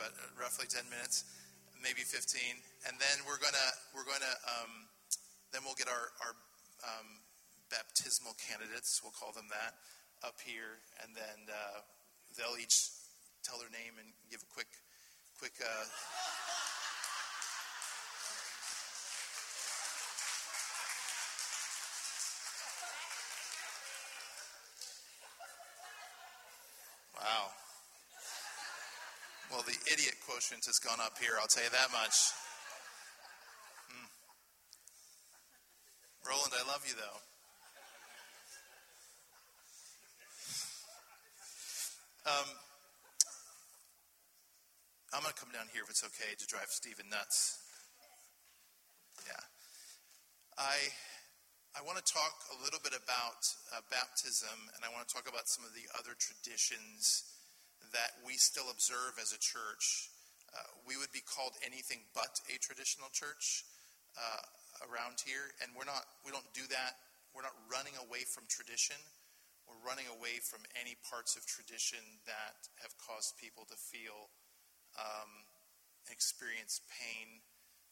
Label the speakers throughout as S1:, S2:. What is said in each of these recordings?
S1: but roughly 10 minutes, maybe 15. And then we're gonna we're gonna um, then we'll get our our um, baptismal candidates, we'll call them that, up here, and then uh, they'll each tell their name and give a quick quick. Uh, Wow. Well, the quotient has gone up here, I'll tell you that much. Hmm. Roland, I love you though. Um, I'm going to come down here if it's okay to drive Stephen nuts. Yeah. I I want to talk a little bit about uh, baptism, and I want to talk about some of the other traditions that we still observe as a church. Uh, we would be called anything but a traditional church uh, around here, and we're not. We don't do that. We're not running away from tradition. We're running away from any parts of tradition that have caused people to feel, um, experience pain,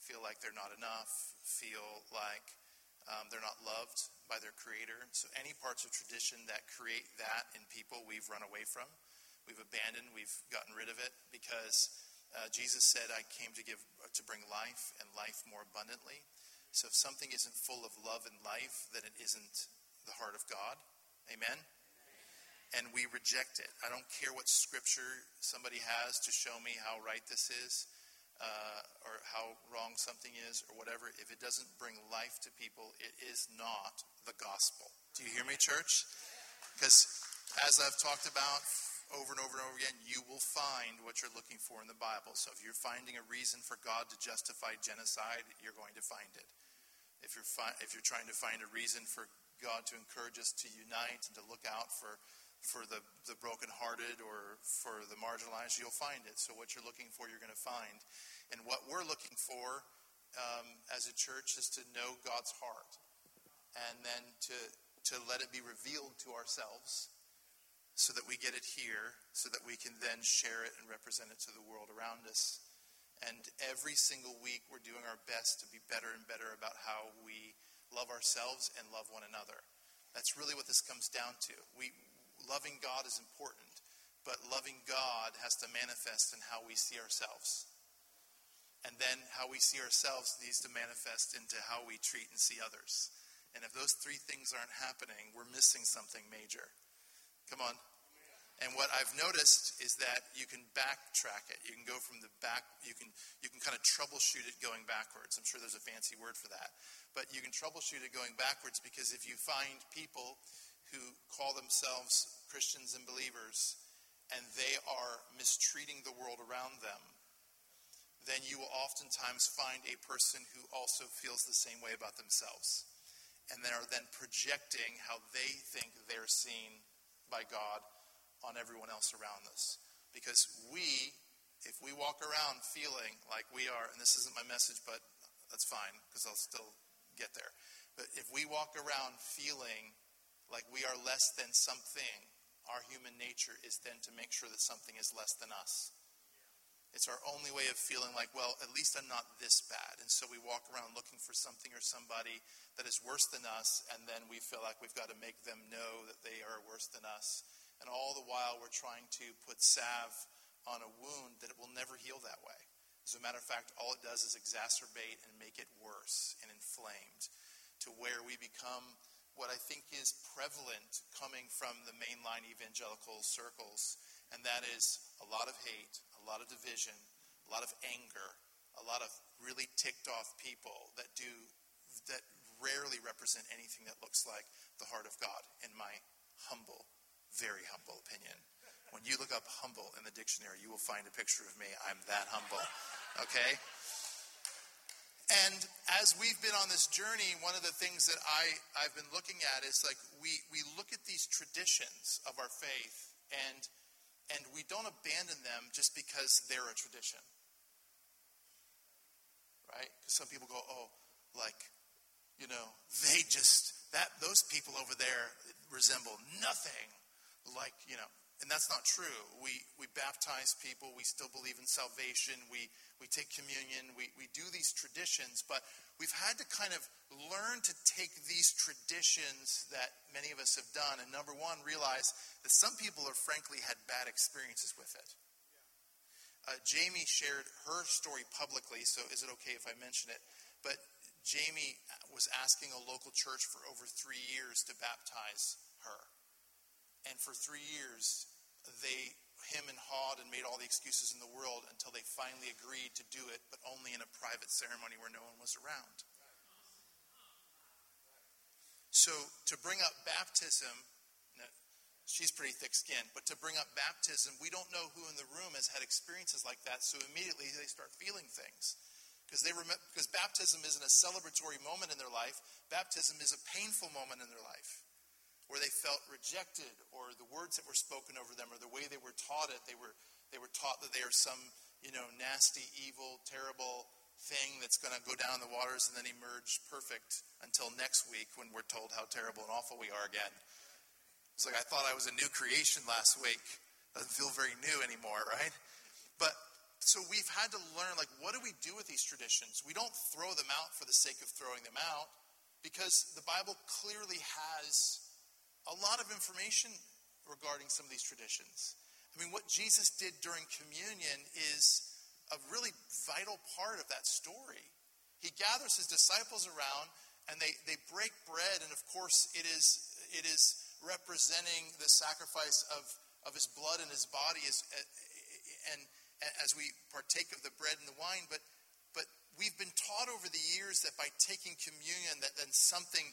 S1: feel like they're not enough, feel like um, they're not loved by their creator. So, any parts of tradition that create that in people, we've run away from. We've abandoned, we've gotten rid of it because uh, Jesus said, I came to give to bring life and life more abundantly. So if something isn't full of love and life, then it isn't the heart of God. Amen? And we reject it. I don't care what scripture somebody has to show me how right this is uh, or how wrong something is or whatever, if it doesn't bring life to people, it is not the gospel. Do you hear me, church? Because as I've talked about over and over and over again, you will find what you're looking for in the Bible. So if you're finding a reason for God to justify genocide, you're going to find it. If you're, fi- if you're trying to find a reason for God to encourage us to unite and to look out for for the, the brokenhearted or for the marginalized, you'll find it. So, what you're looking for, you're going to find. And what we're looking for um, as a church is to know God's heart and then to, to let it be revealed to ourselves so that we get it here, so that we can then share it and represent it to the world around us. And every single week, we're doing our best to be better and better about how we love ourselves and love one another. That's really what this comes down to. We, loving God is important, but loving God has to manifest in how we see ourselves. And then how we see ourselves needs to manifest into how we treat and see others. And if those three things aren't happening, we're missing something major. Come on. And what I've noticed is that you can backtrack it. You can go from the back, you can, you can kind of troubleshoot it going backwards. I'm sure there's a fancy word for that. But you can troubleshoot it going backwards because if you find people who call themselves Christians and believers, and they are mistreating the world around them, then you will oftentimes find a person who also feels the same way about themselves. And they are then projecting how they think they're seen by God on everyone else around us. Because we, if we walk around feeling like we are, and this isn't my message, but that's fine, because I'll still get there. But if we walk around feeling like we are less than something, our human nature is then to make sure that something is less than us. It's our only way of feeling like, well, at least I'm not this bad. And so we walk around looking for something or somebody that is worse than us, and then we feel like we've got to make them know that they are worse than us. And all the while, we're trying to put salve on a wound that it will never heal that way. As a matter of fact, all it does is exacerbate and make it worse and inflamed to where we become what I think is prevalent coming from the mainline evangelical circles, and that is a lot of hate, a lot of division, a lot of anger, a lot of really ticked off people that do that rarely represent anything that looks like the heart of God, in my humble, very humble opinion. When you look up humble in the dictionary, you will find a picture of me. I'm that humble. Okay? And as we've been on this journey, one of the things that I, I've been looking at is like we, we look at these traditions of our faith and, and we don't abandon them just because they're a tradition. Right? Because some people go, oh, like, you know, they just, that those people over there resemble nothing like, you know, and that's not true. We, we baptize people. We still believe in salvation. We, we take communion. We, we do these traditions. But we've had to kind of learn to take these traditions that many of us have done. And number one, realize that some people have frankly had bad experiences with it. Uh, Jamie shared her story publicly, so is it okay if I mention it? But Jamie was asking a local church for over three years to baptize her. And for three years, they him and hawed and made all the excuses in the world until they finally agreed to do it, but only in a private ceremony where no one was around. So to bring up baptism, she's pretty thick skinned, but to bring up baptism, we don't know who in the room has had experiences like that, so immediately they start feeling things. Because they remember, because baptism isn't a celebratory moment in their life, baptism is a painful moment in their life where they felt rejected or the words that were spoken over them or the way they were taught it. They were they were taught that they are some you know nasty evil terrible thing that's going to go down the waters and then emerge perfect until next week when we're told how terrible and awful we are again. It's like i thought i was a new creation last week. Doesn't feel very new anymore right? But so we've had to learn like what do we do with these traditions? We don't throw them out for the sake of throwing them out because the bible clearly has a lot of information regarding some of these traditions. I mean, what Jesus did during communion is a really vital part of that story. He gathers his disciples around and they, they break bread, and of course, it is, it is representing the sacrifice of, of his blood and his body as, and, and as we partake of the bread and the wine. But, but we've been taught over the years that by taking communion, that then something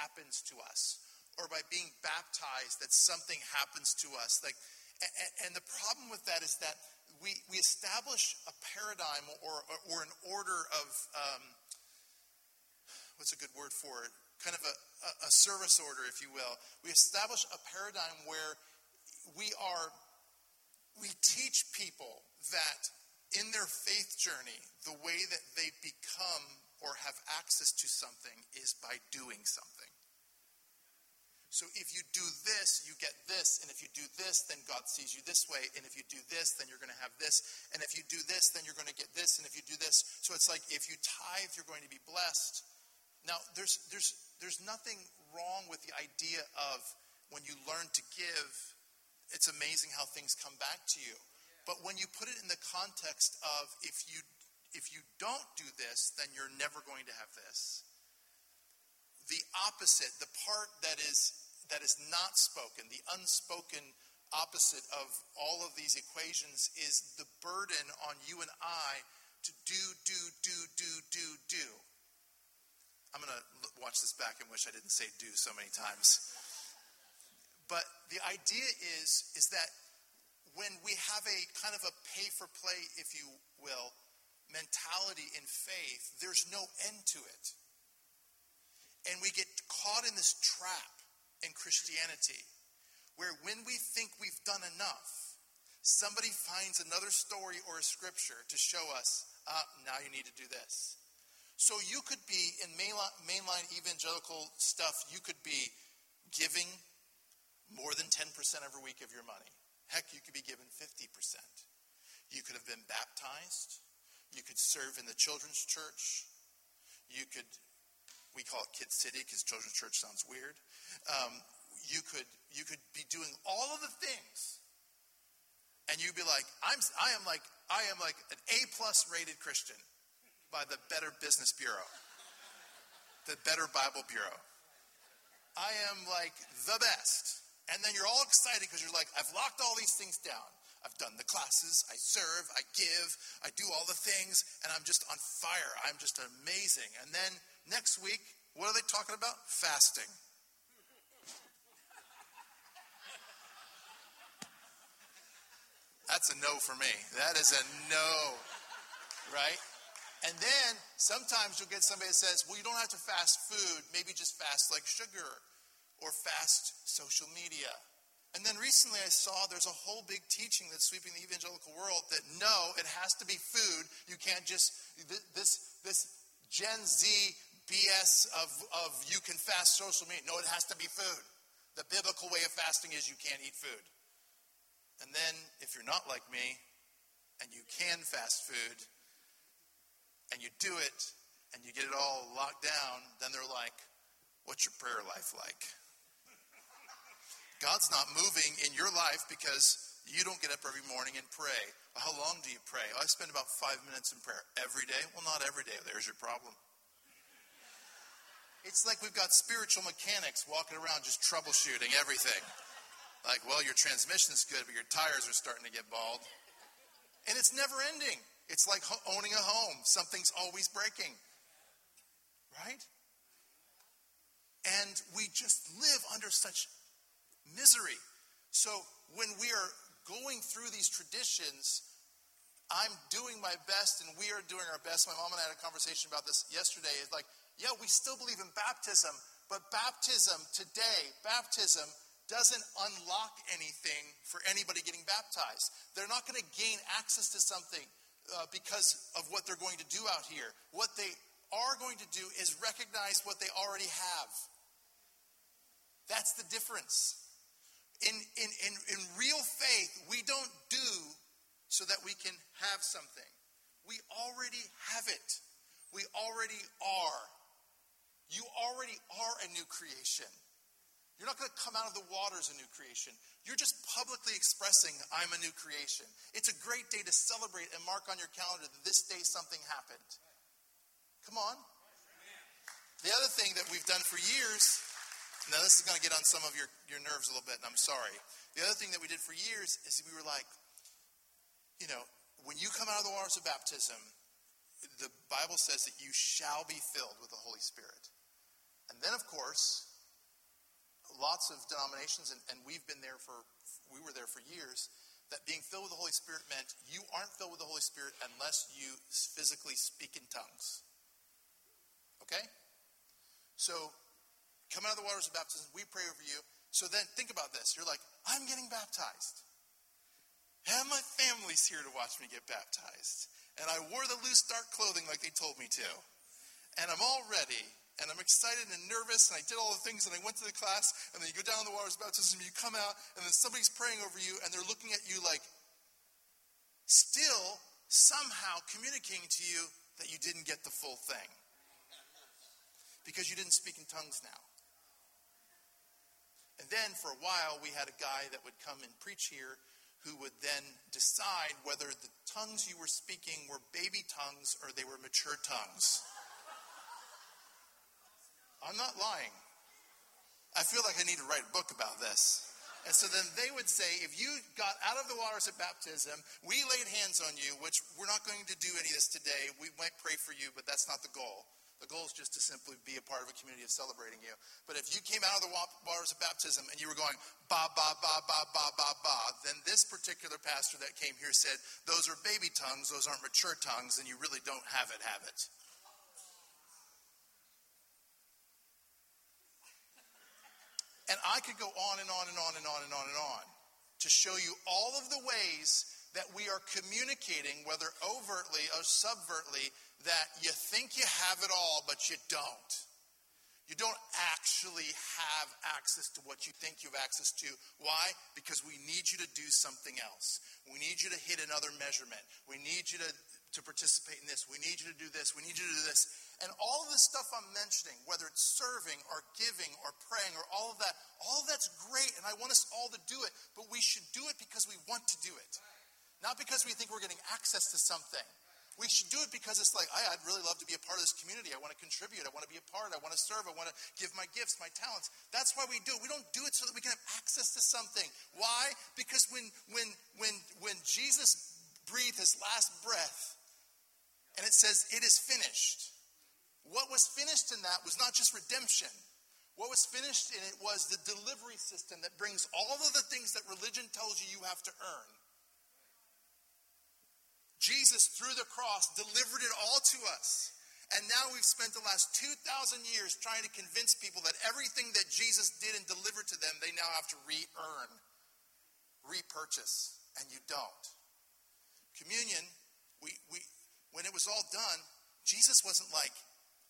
S1: happens to us or by being baptized that something happens to us. Like, and, the problem with that is that we, we establish a paradigm or, or, or an order of, um, what's a good word for it? Kind of a, a service order, if you will. We establish a paradigm where we are, we teach people that in their faith journey, the way that they become or have access to something is by doing something. So if you do this, you get this. And if you do this, then God sees you this way. And if you do this, then you're going to have this. And if you do this, then you're going to get this. And if you do this, so it's like if you tithe, you're going to be blessed. Now, there's, there's, there's nothing wrong with the idea of when you learn to give, it's amazing how things come back to you. But when you put it in the context of if you, if you don't do this, then you're never going to have this the opposite, the part that is that is not spoken, the unspoken opposite of all of these equations is the burden on you and I to do, do, do, do, do, do. I'm going to watch this back and wish I didn't say do so many times. But the idea is, is that when we have a kind of a pay for play, if you will, mentality in faith, there's no end to it. And we get caught in this trap in Christianity where when we think we've done enough, somebody finds another story or a scripture to show us, ah, now you need to do this. So you could be in mainline evangelical stuff, you could be giving more than 10% every week of your money. Heck, you could be given 50%. You could have been baptized. You could serve in the children's church. You could we call it Kid City because Children's Church sounds weird. Um, you could you could be doing all of the things, and you'd be like, I'm I am like I am like an A plus rated Christian by the Better Business Bureau, the Better Bible Bureau. I am like the best. And then you're all excited because you're like, I've locked all these things down. I've done the classes, I serve, I give, I do all the things, and I'm just on fire. I'm just amazing. And then Next week, what are they talking about? Fasting. That's a no for me. That is a no, right? And then sometimes you'll get somebody that says, well, you don't have to fast food, maybe just fast like sugar or fast social media. And then recently I saw there's a whole big teaching that's sweeping the evangelical world that no, it has to be food. You can't just, this, this Gen Z BS of, of you can fast social media. No, it has to be food. The biblical way of fasting is you can't eat food. And then, if you're not like me and you can fast food and you do it and you get it all locked down, then they're like, What's your prayer life like? God's not moving in your life because you don't get up every morning and pray. How long do you pray? Oh, I spend about five minutes in prayer every day. Well, not every day. There's your problem. It's like we've got spiritual mechanics walking around just troubleshooting everything. Like, well, your transmission's good, but your tires are starting to get bald. And it's never ending. It's like owning a home, something's always breaking. Right? And we just live under such misery. So when we are going through these traditions, I'm doing my best and we are doing our best. My mom and I had a conversation about this yesterday. It's like, yeah, we still believe in baptism, but baptism today, baptism doesn't unlock anything for anybody getting baptized. They're not going to gain access to something uh, because of what they're going to do out here. What they are going to do is recognize what they already have. That's the difference. In, in, in, in real faith, we don't do so that we can have something. We already have it. We already are. You already are a new creation. You're not going to come out of the water as a new creation. You're just publicly expressing, I'm a new creation. It's a great day to celebrate and mark on your calendar that this day something happened. Come on. The other thing that we've done for years, now this is going to get on some of your, your nerves a little bit, and I'm sorry. The other thing that we did for years is we were like, you know, when you come out of the waters of baptism, the Bible says that you shall be filled with the Holy Spirit. And then, of course, lots of denominations, and, and we've been there for, we were there for years, that being filled with the Holy Spirit meant you aren't filled with the Holy Spirit unless you physically speak in tongues. Okay? So, come out of the waters of baptism, we pray over you. So then think about this. You're like, I'm getting baptized. And my family's here to watch me get baptized. And I wore the loose, dark clothing like they told me to. And I'm all ready and I'm excited and nervous, and I did all the things, and I went to the class, and then you go down the waters of baptism, and you come out, and then somebody's praying over you, and they're looking at you like, still somehow communicating to you that you didn't get the full thing. Because you didn't speak in tongues now. And then for a while, we had a guy that would come and preach here who would then decide whether the tongues you were speaking were baby tongues or they were mature tongues. I'm not lying. I feel like I need to write a book about this. And so then they would say, if you got out of the waters of baptism, we laid hands on you, which we're not going to do any of this today. We might pray for you, but that's not the goal. The goal is just to simply be a part of a community of celebrating you. But if you came out of the waters of baptism and you were going ba ba ba ba ba ba ba, then this particular pastor that came here said, those are baby tongues, those aren't mature tongues, and you really don't have it, have it. And I could go on and on and on and on and on and on to show you all of the ways that we are communicating, whether overtly or subvertly, that you think you have it all, but you don't. You don't actually have access to what you think you have access to. Why? Because we need you to do something else. We need you to hit another measurement. We need you to, to participate in this. We need you to do this. We need you to do this. And all of the stuff I'm mentioning, whether it's serving or giving or praying or all of that, all of that's great, and I want us all to do it, but we should do it because we want to do it. Not because we think we're getting access to something. We should do it because it's like, I'd really love to be a part of this community. I want to contribute. I want to be a part. I want to serve. I want to give my gifts, my talents. That's why we do it. We don't do it so that we can have access to something. Why? Because when when when when Jesus breathed his last breath, and it says, It is finished. What was finished in that was not just redemption. What was finished in it was the delivery system that brings all of the things that religion tells you you have to earn. Jesus, through the cross, delivered it all to us. And now we've spent the last 2,000 years trying to convince people that everything that Jesus did and delivered to them, they now have to re earn, repurchase, and you don't. Communion, we, we, when it was all done, Jesus wasn't like,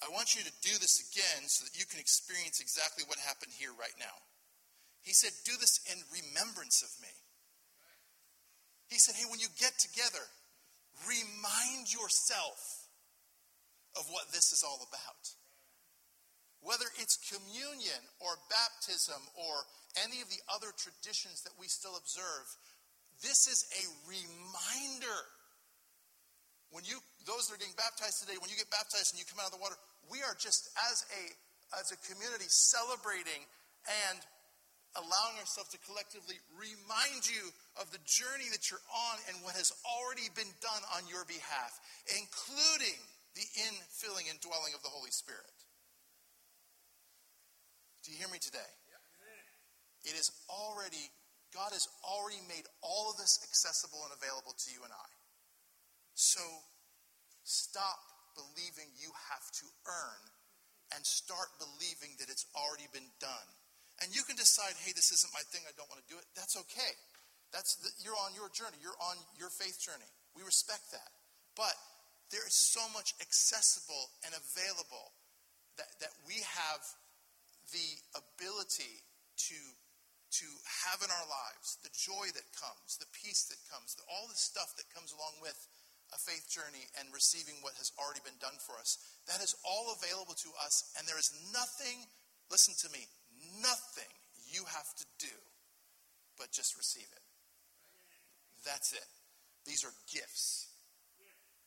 S1: I want you to do this again so that you can experience exactly what happened here right now. He said, Do this in remembrance of me. He said, hey, when you get together, remind yourself of what this is all about. Whether it's communion or baptism or any of the other traditions that we still observe, this is a reminder. When you, those that are getting baptized today, when you get baptized and you come out of the water, we are just as a, as a community celebrating and allowing ourselves to collectively remind you of the journey that you're on and what has already been done on your behalf, including the infilling and dwelling of the Holy Spirit. Do you hear me today? It is already, God has already made all of this accessible and available to you and I. So stop believing you have to earn and start believing that it's already been done. And you can decide, hey, this isn't my thing, I don't want to do it. That's okay. That's the, you're on your journey, you're on your faith journey. We respect that. But there is so much accessible and available that, that we have the ability to, to have in our lives, the joy that comes, the peace that comes, the, all the stuff that comes along with a faith journey and receiving what has already been done for us. That is all available to us, and there is nothing, listen to me, nothing you have to do but just receive it. That's it. These are gifts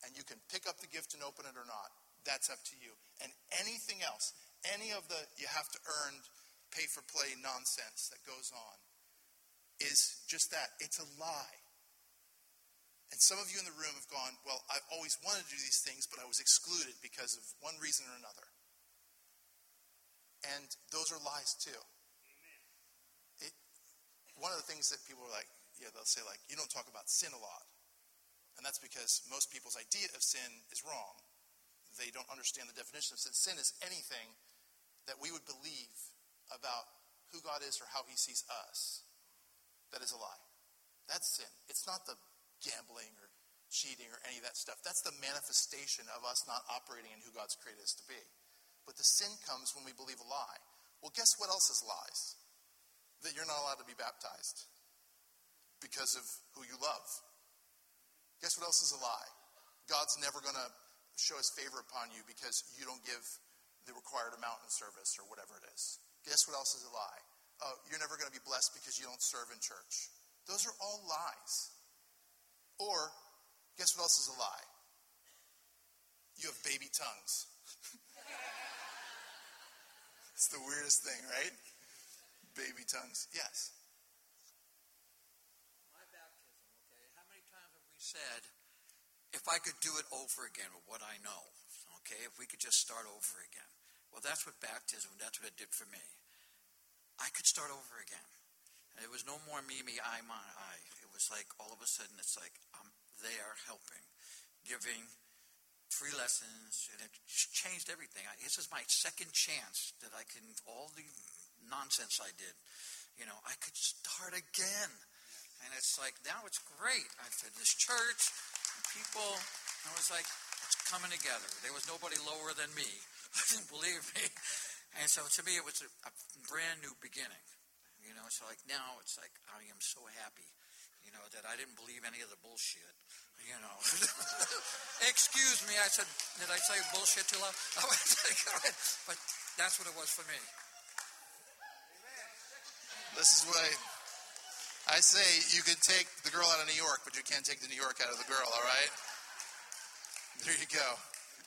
S1: and you can pick up the gift and open it or not. That's up to you. And anything else, any of the you have to earn, pay for play nonsense that goes on, is just that. It's a lie. And some of you in the room have gone, Well, I've always wanted to do these things, but I was excluded because of one reason or another. And those are lies too. It, one of the things that people are like, yeah, they'll say, like, you don't talk about sin a lot. And that's because most people's idea of sin is wrong. They don't understand the definition of sin. Sin is anything that we would believe about who God is or how he sees us. That is a lie. That's sin. It's not the gambling or cheating or any of that stuff. That's the manifestation of us not operating in who God's created us to be. But the sin comes when we believe a lie. Well, guess what else is lies? That you're not allowed to be baptized because of who you love Guess what else is a lie? God's never going to show his favor upon you because you don't give the required amount in service or whatever it is. Guess what else is a lie? Oh, you're never going to be blessed because you don't serve in church. Those are all lies. Or, guess what else is a lie? You have baby tongues. it's the weirdest thing, right? Baby tongues. Yes. My baptism, okay.
S2: How many times have we said, if I could do it over again with what I know, okay, if we could just start over again. Well, that's what baptism, that's what it did for me. I could start over again. And it was no more me, me, I, my, I. It was like all of a sudden it's like I'm there helping, giving free lessons, and it changed everything. I, this is my second chance that I can, all the nonsense I did, you know, I could start again. And it's like, now it's great. I said, this church, people, I was like, it's coming together. There was nobody lower than me. I didn't believe me. And so to me, it was a, a brand new beginning. You know, so like now it's like, I am so happy, you know, that I didn't believe any of the bullshit. You know, excuse me. I said, did I say bullshit too loud? But that's what it was for me.
S1: This is what I I say you can take the girl out of New York, but you can't take the New York out of the girl, all right? There you go.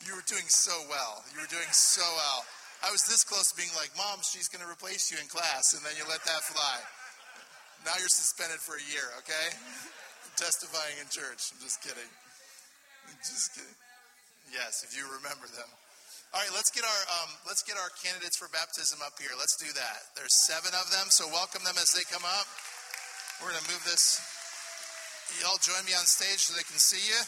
S1: You were doing so well. You were doing so well. I was this close to being like, Mom, she's going to replace you in class, and then you let that fly. Now you're suspended for a year, okay? Testifying in church. I'm just kidding. Just kidding. Yes, if you remember them. All right, let's get our um, let's get our candidates for baptism up here. Let's do that. There's seven of them, so welcome them as they come up. We're to move this. Y'all join me on stage so they can see you.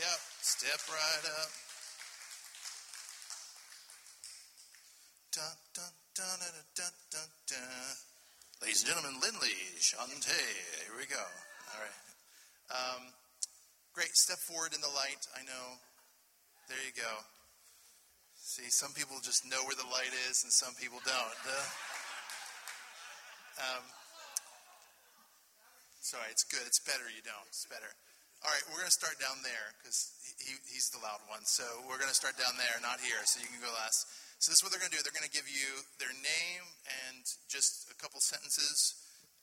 S1: Yep, step right up. Dun, dun, dun, dun. Ladies and gentlemen, Lindley, Shante. Here we go. All right. Um, great. Step forward in the light. I know. There you go. See, some people just know where the light is and some people don't. Uh, Um, sorry, it's good. It's better you don't. It's better. All right, we're going to start down there because he, he's the loud one. So we're going to start down there, not here. So you can go last. So this is what they're going to do. They're going to give you their name and just a couple sentences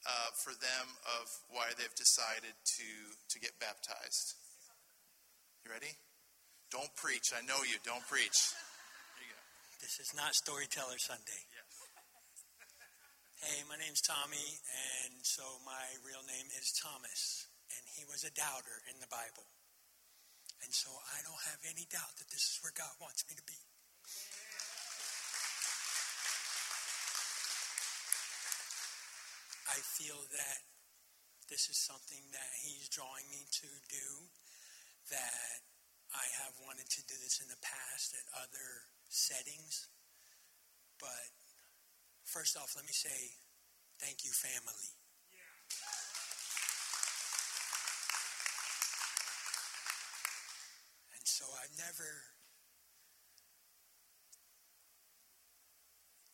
S1: uh, for them of why they've decided to to get baptized. You ready? Don't preach. I know you. Don't preach. Here you go.
S3: This is not Storyteller Sunday.
S1: Yes.
S3: Hey, my name's Tommy, and so my real name is Thomas, and he was a doubter in the Bible. And so I don't have any doubt that this is where God wants me to be. I feel that this is something that he's drawing me to do, that I have wanted to do this in the past at other settings. But first off, let me say thank you, family. And so I've never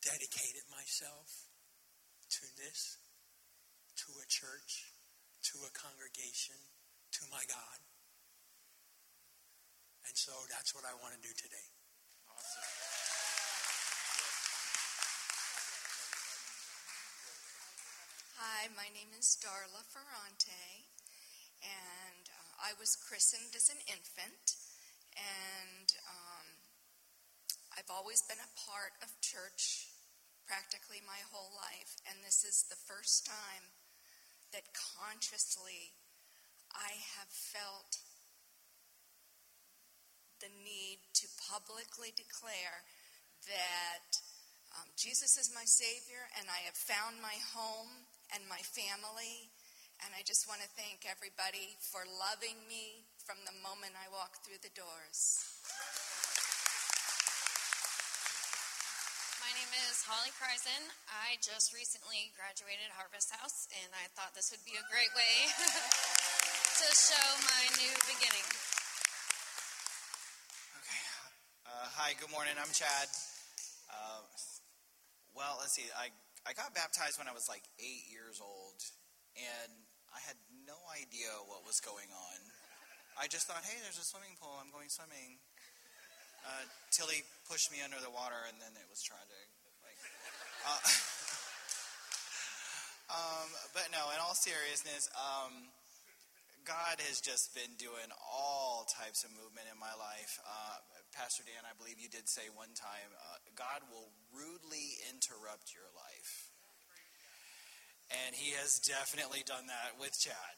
S3: dedicated myself to this, to a church, to a congregation, to my God. And so that's what I want to do today.
S4: Hi, my name is Darla Ferrante, and uh, I was christened as an infant, and um, I've always been a part of church practically my whole life, and this is the first time that consciously I have felt the need to publicly declare that um, Jesus is my Savior, and I have found my home and my family. And I just want to thank everybody for loving me from the moment I walked through the doors.
S5: My name is Holly Kreisen. I just recently graduated Harvest House, and I thought this would be a great way to show my new beginning.
S6: Okay. Uh, hi, good morning. I'm Chad. Uh, well, let's see. I, I got baptized when I was like eight years old, and I had no idea what was going on. I just thought, hey, there's a swimming pool. I'm going swimming. Uh, till he pushed me under the water, and then it was tragic. Uh, um, but no, in all seriousness, um, God has just been doing all types of movement in my life. Uh, Pastor Dan, I believe you did say one time, uh, God will rudely interrupt your life. And he has definitely done that with Chad.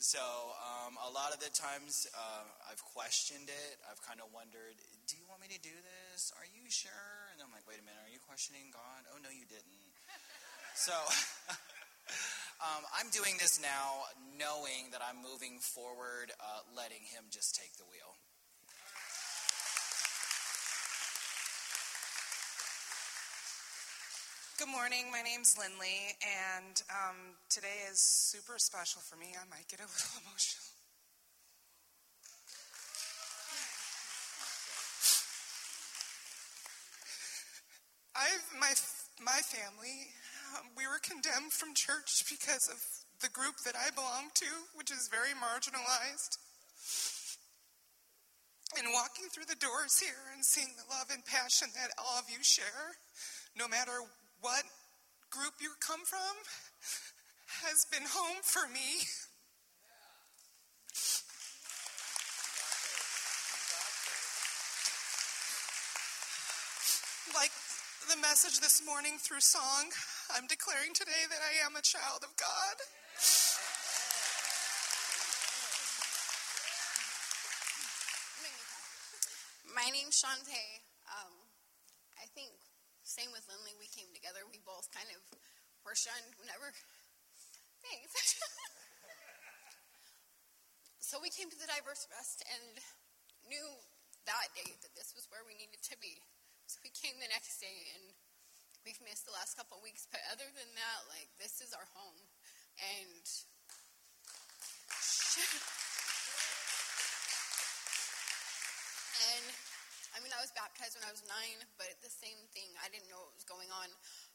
S6: So um, a lot of the times uh, I've questioned it. I've kind of wondered, do you want me to do this? Are you sure? And I'm like, wait a minute, are you questioning God? Oh, no, you didn't. so um, I'm doing this now knowing that I'm moving forward, uh, letting Him just take the wheel.
S7: Good morning. My name's Lindley, and um, today is super special for me. I might get a little emotional. I've my my family. Um, we were condemned from church because of the group that I belong to, which is very marginalized. And walking through the doors here and seeing the love and passion that all of you share, no matter what group you come from has been home for me. Like the message this morning through song, I'm declaring today that I am a child of God.
S5: My name's Shantae. Same with Lindley. We came together. We both kind of were shunned whenever. Thanks. so we came to the Diverse Fest and knew that day that this was where we needed to be. So we came the next day and we've missed the last couple weeks, but other than that, like this is our home. And and I mean, I was baptized when I was nine, but the same thing. I didn't know what was going on.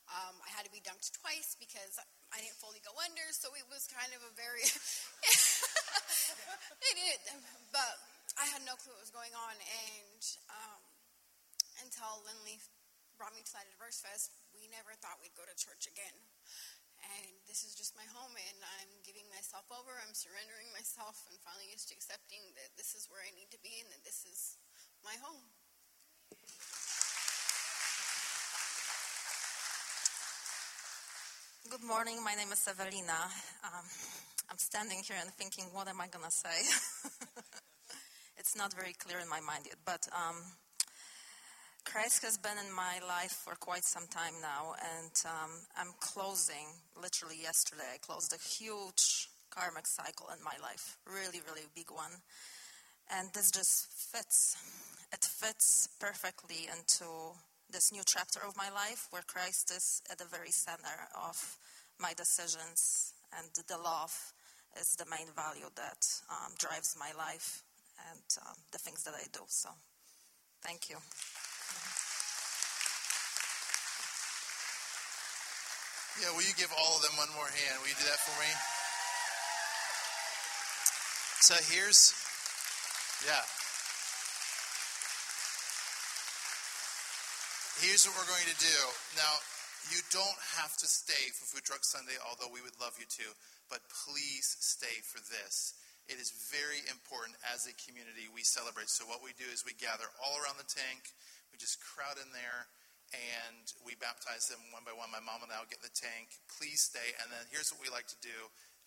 S5: Um, I had to be dunked twice because I didn't fully go under, so it was kind of a very. it is, but I had no clue what was going on, and um, until Lindley brought me to that Diverse Fest, we never thought we'd go to church again. And this is just my home, and I'm giving myself over. I'm surrendering myself, and finally just accepting that this is where I need to be, and that this is my home.
S8: Good morning. My name is Evelina. Um, I'm standing here and thinking, what am I going to say? it's not very clear in my mind yet, but um, Christ has been in my life for quite some time now, and um, I'm closing, literally yesterday, I closed a huge karmic cycle in my life, really, really big one. And this just fits. It fits perfectly into this new chapter of my life where Christ is at the very center of my decisions and the love is the main value that um, drives my life and um, the things that I do. So, thank you.
S1: Yeah, will you give all of them one more hand? Will you do that for me? So here's, yeah. Here's what we're going to do. Now, you don't have to stay for Food Truck Sunday, although we would love you to, but please stay for this. It is very important as a community we celebrate. So, what we do is we gather all around the tank, we just crowd in there, and we baptize them one by one. My mom and I will get in the tank. Please stay. And then here's what we like to do.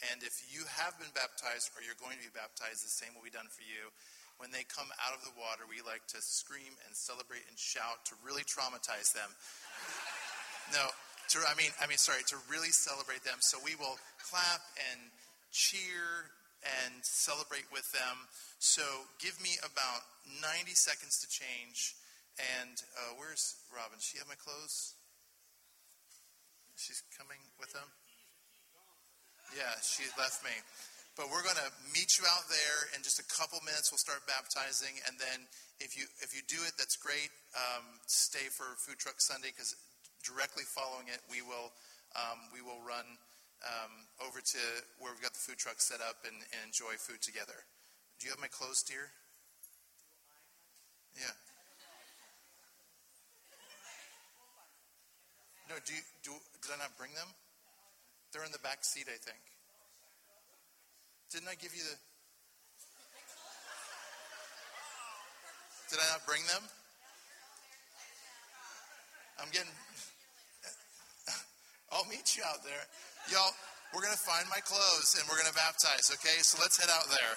S1: And if you have been baptized or you're going to be baptized, the same will be done for you when they come out of the water, we like to scream and celebrate and shout to really traumatize them. no, to, I mean, I mean, sorry, to really celebrate them. So we will clap and cheer and celebrate with them. So give me about 90 seconds to change. And uh, where's Robin? She have my clothes? She's coming with them? Yeah, she left me. But we're going to meet you out there in just a couple minutes. We'll start baptizing, and then if you if you do it, that's great. Um, stay for Food Truck Sunday because directly following it, we will um, we will run um, over to where we've got the food truck set up and, and enjoy food together. Do you have my clothes, dear? Yeah. No, do you, do, did I not bring them? They're in the back seat, I think. Didn't I give you the. Did I not bring them? I'm getting. I'll meet you out there. Y'all, we're going to find my clothes and we're going to baptize, okay? So let's head out there.